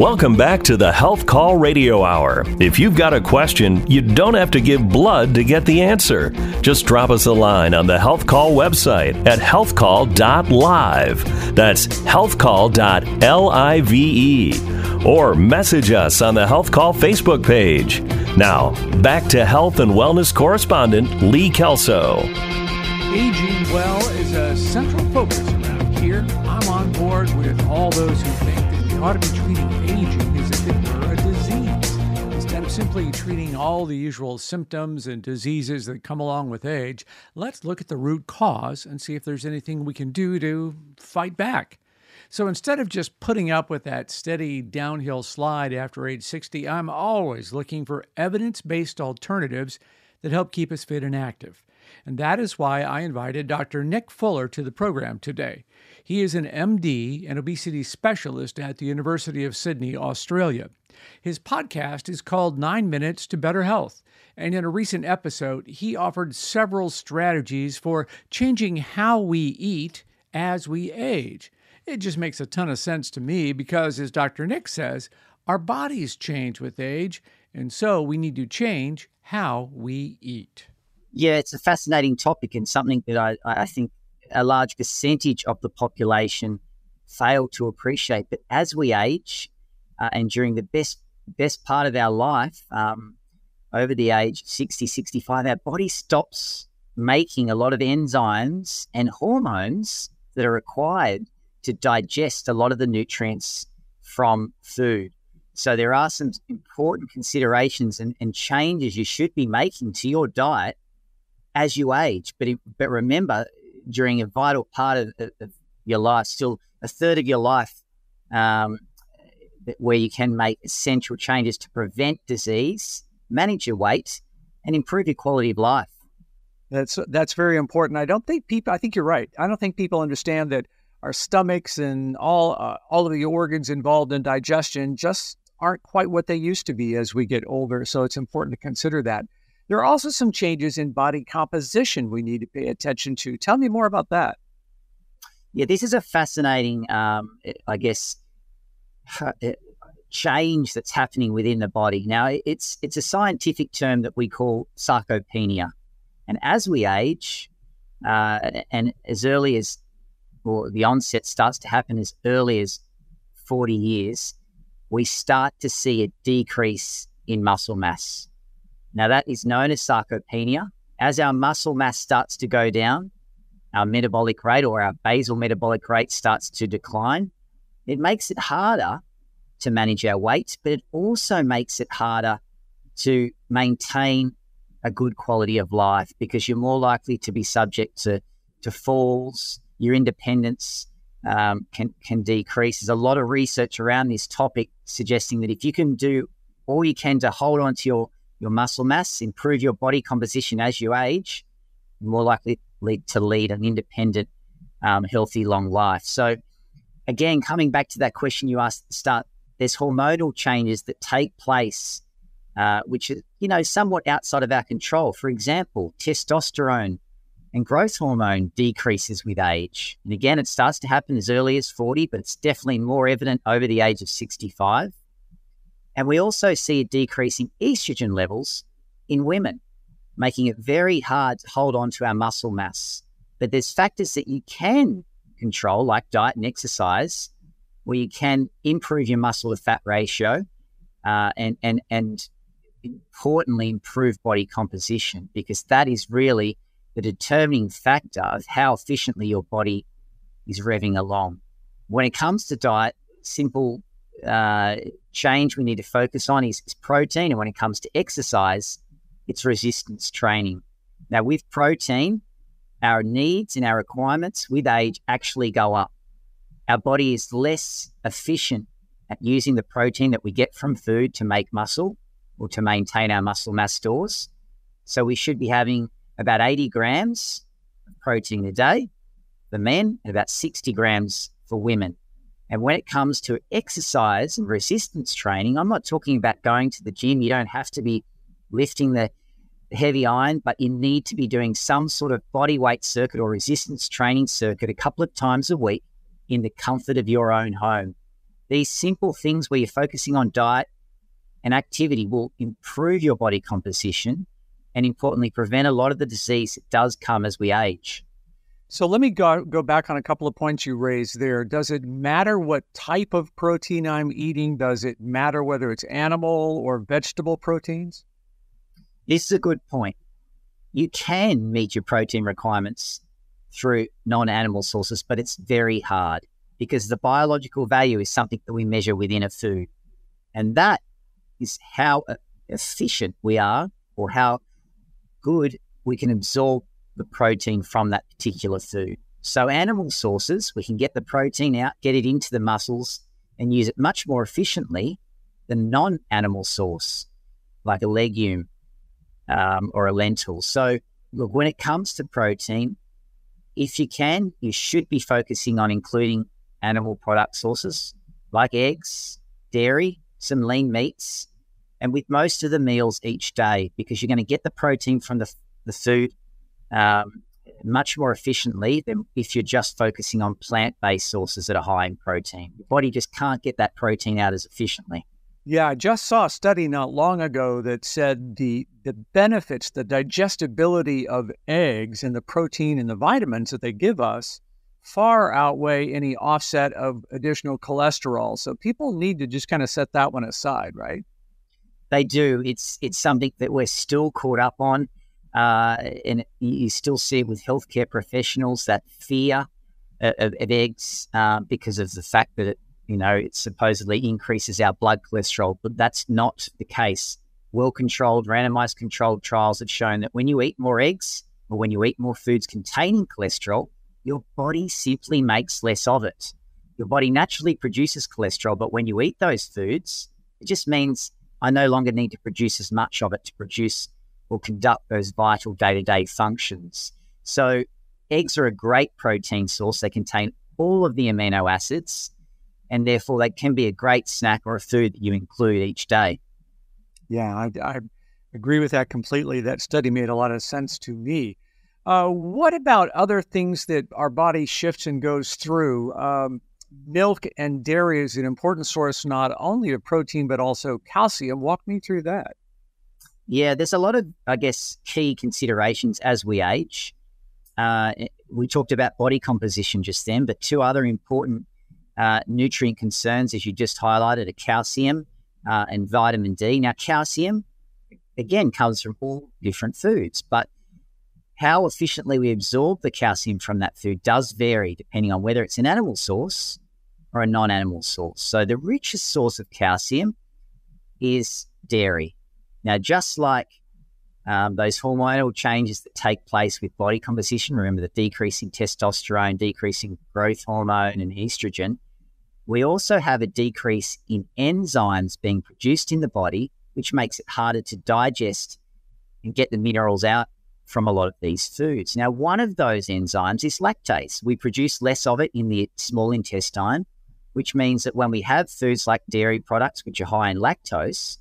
Welcome back to the Health Call Radio Hour. If you've got a question, you don't have to give blood to get the answer. Just drop us a line on the Health Call website at healthcall.live. That's healthcall.live. Or message us on the Health Call Facebook page. Now, back to health and wellness correspondent Lee Kelso. Aging well is a central focus around here. I'm on board with all those who think ought to be treating aging as if it were a disease. Instead of simply treating all the usual symptoms and diseases that come along with age, let's look at the root cause and see if there's anything we can do to fight back. So instead of just putting up with that steady downhill slide after age 60, I'm always looking for evidence based alternatives that help keep us fit and active. And that is why I invited Dr. Nick Fuller to the program today. He is an MD and obesity specialist at the University of Sydney, Australia. His podcast is called Nine Minutes to Better Health. And in a recent episode, he offered several strategies for changing how we eat as we age. It just makes a ton of sense to me because, as Dr. Nick says, our bodies change with age, and so we need to change how we eat. Yeah, it's a fascinating topic and something that I, I think a large percentage of the population fail to appreciate. But as we age uh, and during the best best part of our life, um, over the age 60, 65, our body stops making a lot of enzymes and hormones that are required to digest a lot of the nutrients from food. So there are some important considerations and, and changes you should be making to your diet as you age. But but remember, during a vital part of, of your life, still a third of your life, um, where you can make essential changes to prevent disease, manage your weight, and improve your quality of life. That's that's very important. I don't think people. I think you're right. I don't think people understand that our stomachs and all uh, all of the organs involved in digestion just aren't quite what they used to be as we get older. So it's important to consider that. There are also some changes in body composition we need to pay attention to. Tell me more about that. Yeah, this is a fascinating, um, I guess, change that's happening within the body. Now, it's it's a scientific term that we call sarcopenia, and as we age, uh, and as early as or the onset starts to happen as early as 40 years, we start to see a decrease in muscle mass. Now, that is known as sarcopenia. As our muscle mass starts to go down, our metabolic rate or our basal metabolic rate starts to decline. It makes it harder to manage our weight, but it also makes it harder to maintain a good quality of life because you're more likely to be subject to, to falls, your independence um, can can decrease. There's a lot of research around this topic suggesting that if you can do all you can to hold on to your your muscle mass, improve your body composition as you age, more likely lead to lead an independent, um, healthy, long life. So, again, coming back to that question you asked at the start, there's hormonal changes that take place, uh, which are you know somewhat outside of our control. For example, testosterone and growth hormone decreases with age. And again, it starts to happen as early as 40, but it's definitely more evident over the age of 65. And we also see a decrease in estrogen levels in women, making it very hard to hold on to our muscle mass. But there's factors that you can control, like diet and exercise, where you can improve your muscle to fat ratio uh, and, and, and importantly, improve body composition, because that is really the determining factor of how efficiently your body is revving along. When it comes to diet, simple uh, change we need to focus on is, is protein. And when it comes to exercise, it's resistance training. Now, with protein, our needs and our requirements with age actually go up. Our body is less efficient at using the protein that we get from food to make muscle or to maintain our muscle mass stores. So we should be having about 80 grams of protein a day for men and about 60 grams for women. And when it comes to exercise and resistance training, I'm not talking about going to the gym. You don't have to be lifting the heavy iron, but you need to be doing some sort of body weight circuit or resistance training circuit a couple of times a week in the comfort of your own home. These simple things where you're focusing on diet and activity will improve your body composition and importantly prevent a lot of the disease that does come as we age. So let me go, go back on a couple of points you raised there. Does it matter what type of protein I'm eating? Does it matter whether it's animal or vegetable proteins? This is a good point. You can meet your protein requirements through non animal sources, but it's very hard because the biological value is something that we measure within a food. And that is how efficient we are or how good we can absorb the protein from that particular food. So, animal sources, we can get the protein out, get it into the muscles, and use it much more efficiently than non animal source, like a legume um, or a lentil. So, look, when it comes to protein, if you can, you should be focusing on including animal product sources like eggs, dairy, some lean meats, and with most of the meals each day, because you're going to get the protein from the, the food um, much more efficiently than if you're just focusing on plant based sources that are high in protein. Your body just can't get that protein out as efficiently. Yeah, I just saw a study not long ago that said the the benefits, the digestibility of eggs and the protein and the vitamins that they give us far outweigh any offset of additional cholesterol. So people need to just kind of set that one aside, right? They do. It's it's something that we're still caught up on, uh, and you still see it with healthcare professionals that fear of, of eggs uh, because of the fact that it, you know it supposedly increases our blood cholesterol, but that's not the case. Well controlled, randomized controlled trials have shown that when you eat more eggs or when you eat more foods containing cholesterol, your body simply makes less of it. Your body naturally produces cholesterol, but when you eat those foods, it just means I no longer need to produce as much of it to produce or conduct those vital day to day functions. So, eggs are a great protein source. They contain all of the amino acids, and therefore they can be a great snack or a food that you include each day. Yeah, I, I agree with that completely. That study made a lot of sense to me. Uh, what about other things that our body shifts and goes through? Um, milk and dairy is an important source not only of protein but also calcium. Walk me through that. Yeah, there's a lot of, I guess, key considerations as we age. Uh, we talked about body composition just then, but two other important uh, nutrient concerns, as you just highlighted, are calcium uh, and vitamin D. Now, calcium, again, comes from all different foods, but how efficiently we absorb the calcium from that food does vary depending on whether it's an animal source or a non animal source. So, the richest source of calcium is dairy. Now, just like um, those hormonal changes that take place with body composition, remember the decreasing testosterone, decreasing growth hormone, and estrogen, we also have a decrease in enzymes being produced in the body, which makes it harder to digest and get the minerals out from a lot of these foods. Now, one of those enzymes is lactase. We produce less of it in the small intestine, which means that when we have foods like dairy products, which are high in lactose,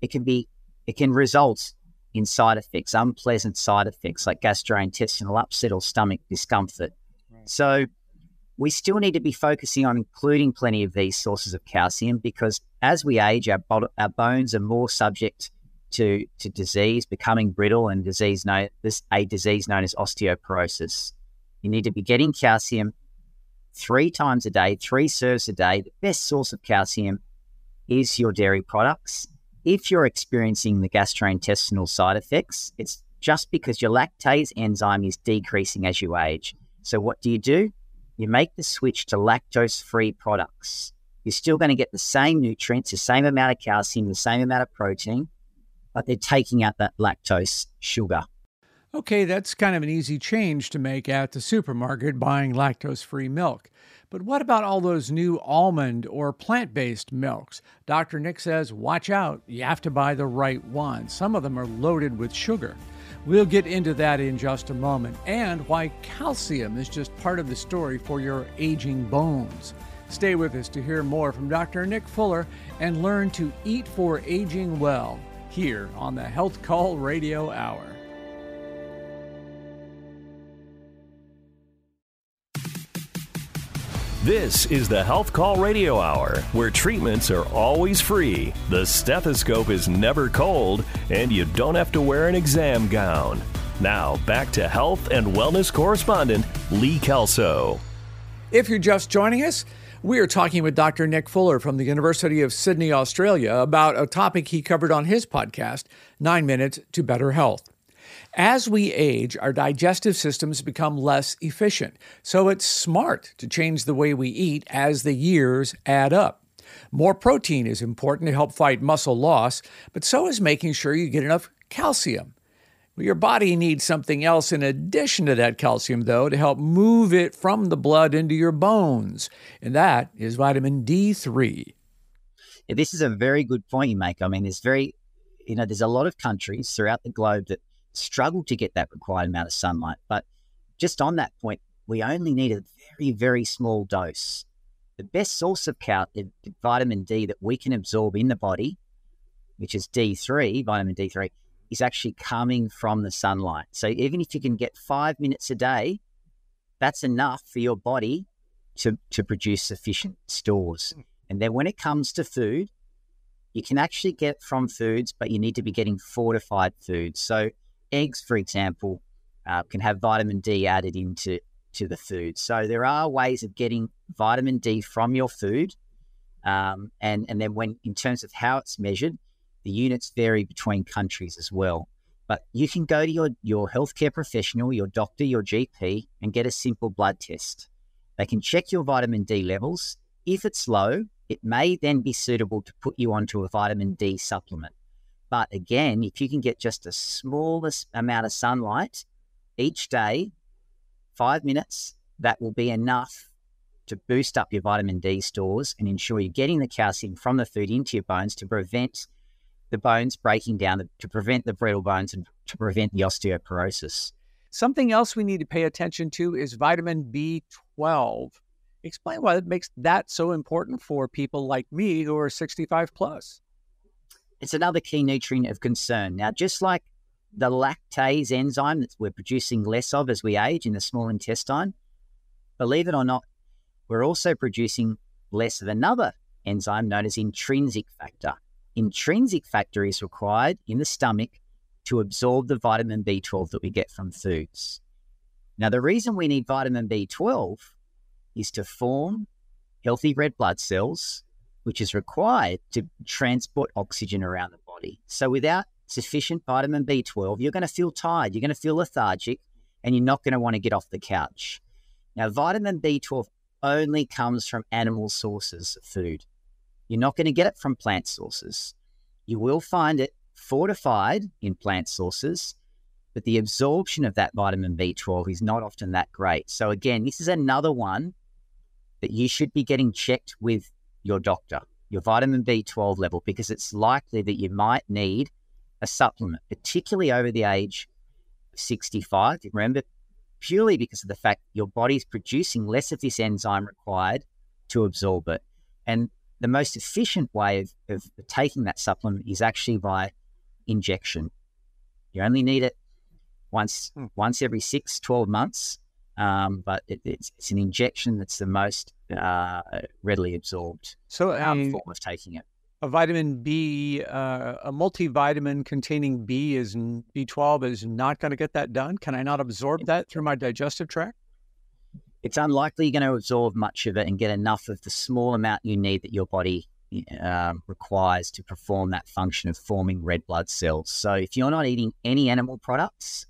it can be it can result in side effects, unpleasant side effects like gastrointestinal upset or stomach discomfort. Right. So we still need to be focusing on including plenty of these sources of calcium because as we age, our, our bones are more subject to, to disease, becoming brittle, and disease known this a disease known as osteoporosis. You need to be getting calcium three times a day, three serves a day. The best source of calcium is your dairy products. If you're experiencing the gastrointestinal side effects, it's just because your lactase enzyme is decreasing as you age. So, what do you do? You make the switch to lactose free products. You're still going to get the same nutrients, the same amount of calcium, the same amount of protein, but they're taking out that lactose sugar. Okay, that's kind of an easy change to make at the supermarket buying lactose free milk. But what about all those new almond or plant based milks? Dr. Nick says, watch out, you have to buy the right one. Some of them are loaded with sugar. We'll get into that in just a moment and why calcium is just part of the story for your aging bones. Stay with us to hear more from Dr. Nick Fuller and learn to eat for aging well here on the Health Call Radio Hour. This is the Health Call Radio Hour, where treatments are always free, the stethoscope is never cold, and you don't have to wear an exam gown. Now, back to health and wellness correspondent Lee Kelso. If you're just joining us, we are talking with Dr. Nick Fuller from the University of Sydney, Australia, about a topic he covered on his podcast, Nine Minutes to Better Health. As we age, our digestive systems become less efficient, so it's smart to change the way we eat as the years add up. More protein is important to help fight muscle loss, but so is making sure you get enough calcium. Your body needs something else in addition to that calcium, though, to help move it from the blood into your bones, and that is vitamin D3. This is a very good point you make. I mean, there's very, you know, there's a lot of countries throughout the globe that struggle to get that required amount of sunlight. But just on that point, we only need a very, very small dose. The best source of vitamin D that we can absorb in the body, which is D3, vitamin D3, is actually coming from the sunlight. So even if you can get five minutes a day, that's enough for your body to, to produce sufficient stores. Hmm. And then when it comes to food, you can actually get from foods, but you need to be getting fortified foods. So eggs, for example, uh, can have vitamin D added into to the food. So there are ways of getting vitamin D from your food, um, and and then when in terms of how it's measured, the units vary between countries as well. But you can go to your your healthcare professional, your doctor, your GP, and get a simple blood test. They can check your vitamin D levels. If it's low, it may then be suitable to put you onto a vitamin D supplement. But again, if you can get just a smallest amount of sunlight each day, five minutes, that will be enough to boost up your vitamin D stores and ensure you're getting the calcium from the food into your bones to prevent the bones breaking down, to prevent the brittle bones and to prevent the osteoporosis. Something else we need to pay attention to is vitamin B12. Explain why it makes that so important for people like me who are 65 plus. It's another key nutrient of concern. Now, just like the lactase enzyme that we're producing less of as we age in the small intestine, believe it or not, we're also producing less of another enzyme known as intrinsic factor. Intrinsic factor is required in the stomach to absorb the vitamin B12 that we get from foods. Now, the reason we need vitamin B12 is to form healthy red blood cells which is required to transport oxygen around the body. So without sufficient vitamin B12, you're going to feel tired, you're going to feel lethargic, and you're not going to want to get off the couch. Now, vitamin B12 only comes from animal sources of food. You're not going to get it from plant sources. You will find it fortified in plant sources, but the absorption of that vitamin B12 is not often that great. So, again, this is another one that you should be getting checked with your doctor, your vitamin B12 level, because it's likely that you might need a supplement, particularly over the age of 65. Remember, purely because of the fact your body's producing less of this enzyme required to absorb it. And the most efficient way of, of taking that supplement is actually by injection. You only need it once hmm. once every six, 12 months. Um, but it, it's, it's an injection that's the most uh, readily absorbed so um, form of taking it. A vitamin B, uh, a multivitamin containing B is B12 is not going to get that done. Can I not absorb that through my digestive tract? It's unlikely you're going to absorb much of it and get enough of the small amount you need that your body um, requires to perform that function of forming red blood cells. So if you're not eating any animal products,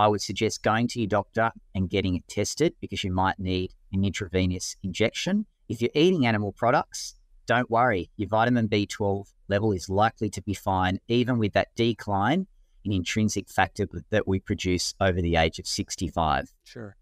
I would suggest going to your doctor and getting it tested because you might need an intravenous injection. If you're eating animal products, don't worry, your vitamin B12 level is likely to be fine, even with that decline in intrinsic factor that we produce over the age of 65. Sure.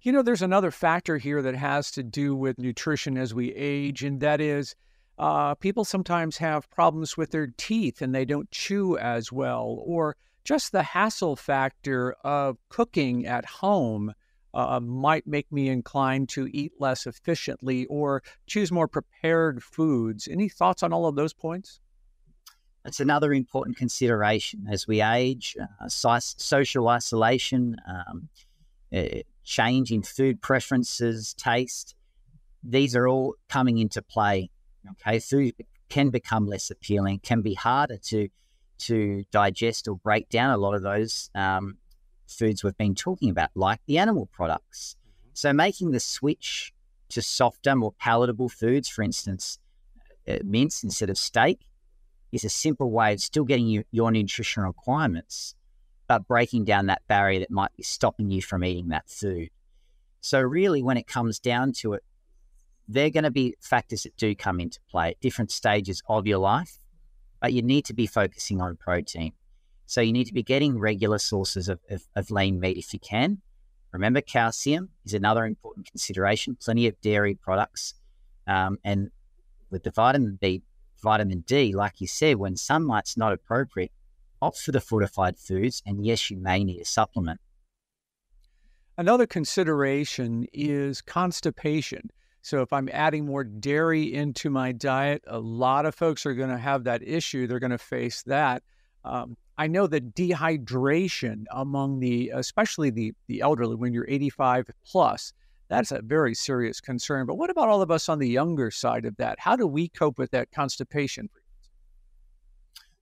You know, there's another factor here that has to do with nutrition as we age, and that is uh, people sometimes have problems with their teeth and they don't chew as well, or just the hassle factor of cooking at home uh, might make me inclined to eat less efficiently or choose more prepared foods. Any thoughts on all of those points? That's another important consideration as we age, uh, social isolation, um, uh, change in food preferences, taste. these are all coming into play. Okay, food can become less appealing, can be harder to to digest or break down a lot of those um, foods we've been talking about, like the animal products. So making the switch to softer, more palatable foods, for instance, uh, mince instead of steak, is a simple way of still getting you your nutritional requirements, but breaking down that barrier that might be stopping you from eating that food. So really, when it comes down to it, they're going to be factors that do come into play at different stages of your life, but you need to be focusing on protein. So you need to be getting regular sources of, of, of lean meat if you can. Remember, calcium is another important consideration. Plenty of dairy products, um, and with the vitamin B, vitamin D, like you said, when sunlight's not appropriate, opt for the fortified foods. And yes, you may need a supplement. Another consideration is constipation. So if I'm adding more dairy into my diet, a lot of folks are going to have that issue. They're going to face that. Um, I know that dehydration among the, especially the the elderly, when you're 85 plus, that's a very serious concern. But what about all of us on the younger side of that? How do we cope with that constipation?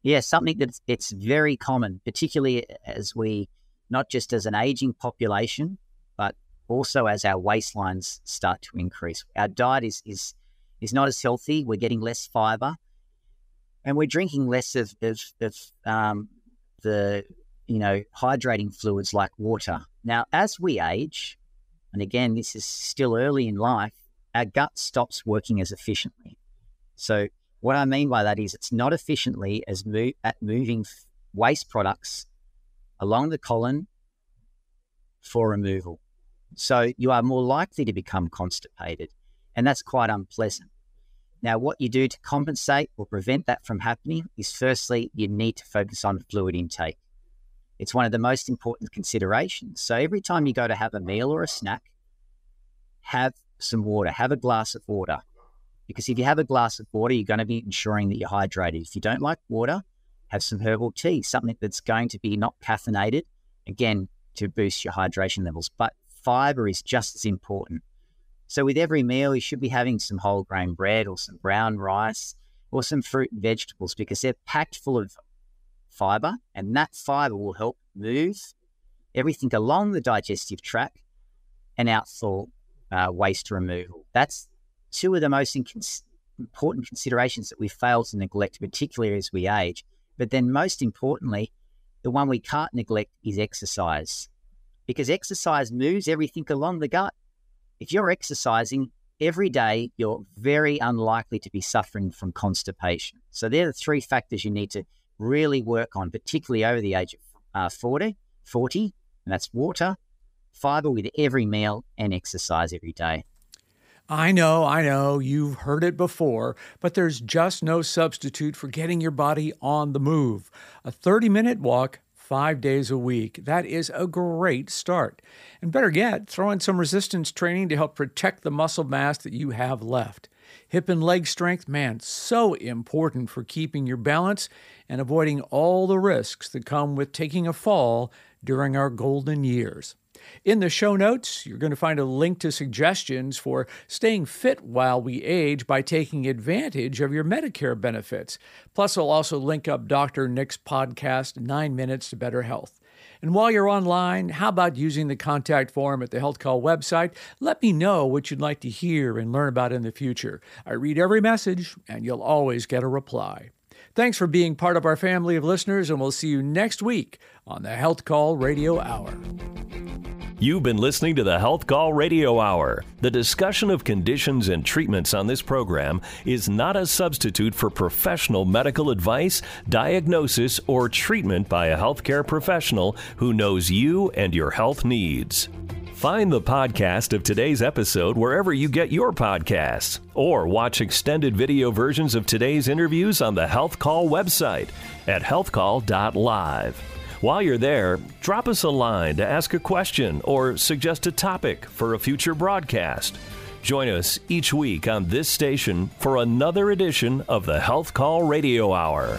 Yeah, something that's it's very common, particularly as we, not just as an aging population, but also as our waistlines start to increase. Our diet is is is not as healthy. We're getting less fiber, and we're drinking less of of, of um, the you know hydrating fluids like water. Now, as we age, and again, this is still early in life, our gut stops working as efficiently. So, what I mean by that is it's not efficiently as mo- at moving waste products along the colon for removal. So, you are more likely to become constipated, and that's quite unpleasant. Now, what you do to compensate or prevent that from happening is firstly, you need to focus on fluid intake. It's one of the most important considerations. So, every time you go to have a meal or a snack, have some water, have a glass of water. Because if you have a glass of water, you're going to be ensuring that you're hydrated. If you don't like water, have some herbal tea, something that's going to be not caffeinated, again, to boost your hydration levels. But fiber is just as important. So with every meal, you should be having some whole grain bread or some brown rice or some fruit and vegetables because they're packed full of fiber, and that fiber will help move everything along the digestive tract and out for uh, waste removal. That's two of the most important considerations that we fail to neglect, particularly as we age. But then, most importantly, the one we can't neglect is exercise because exercise moves everything along the gut if you're exercising every day, you're very unlikely to be suffering from constipation. So, they're the three factors you need to really work on, particularly over the age of uh, 40, 40, and that's water, fiber with every meal, and exercise every day. I know, I know, you've heard it before, but there's just no substitute for getting your body on the move. A 30 minute walk five days a week. That is a great start. And better yet, throw in some resistance training to help protect the muscle mass that you have left. Hip and leg strength, man, so important for keeping your balance and avoiding all the risks that come with taking a fall during our golden years. In the show notes, you're going to find a link to suggestions for staying fit while we age by taking advantage of your Medicare benefits. Plus, I'll also link up Dr. Nick's podcast, Nine Minutes to Better Health. And while you're online, how about using the contact form at the Health Call website? Let me know what you'd like to hear and learn about in the future. I read every message, and you'll always get a reply. Thanks for being part of our family of listeners, and we'll see you next week on the Health Call Radio Hour. You've been listening to the Health Call Radio Hour. The discussion of conditions and treatments on this program is not a substitute for professional medical advice, diagnosis, or treatment by a healthcare professional who knows you and your health needs. Find the podcast of today's episode wherever you get your podcasts, or watch extended video versions of today's interviews on the Health Call website at healthcall.live. While you're there, drop us a line to ask a question or suggest a topic for a future broadcast. Join us each week on this station for another edition of the Health Call Radio Hour.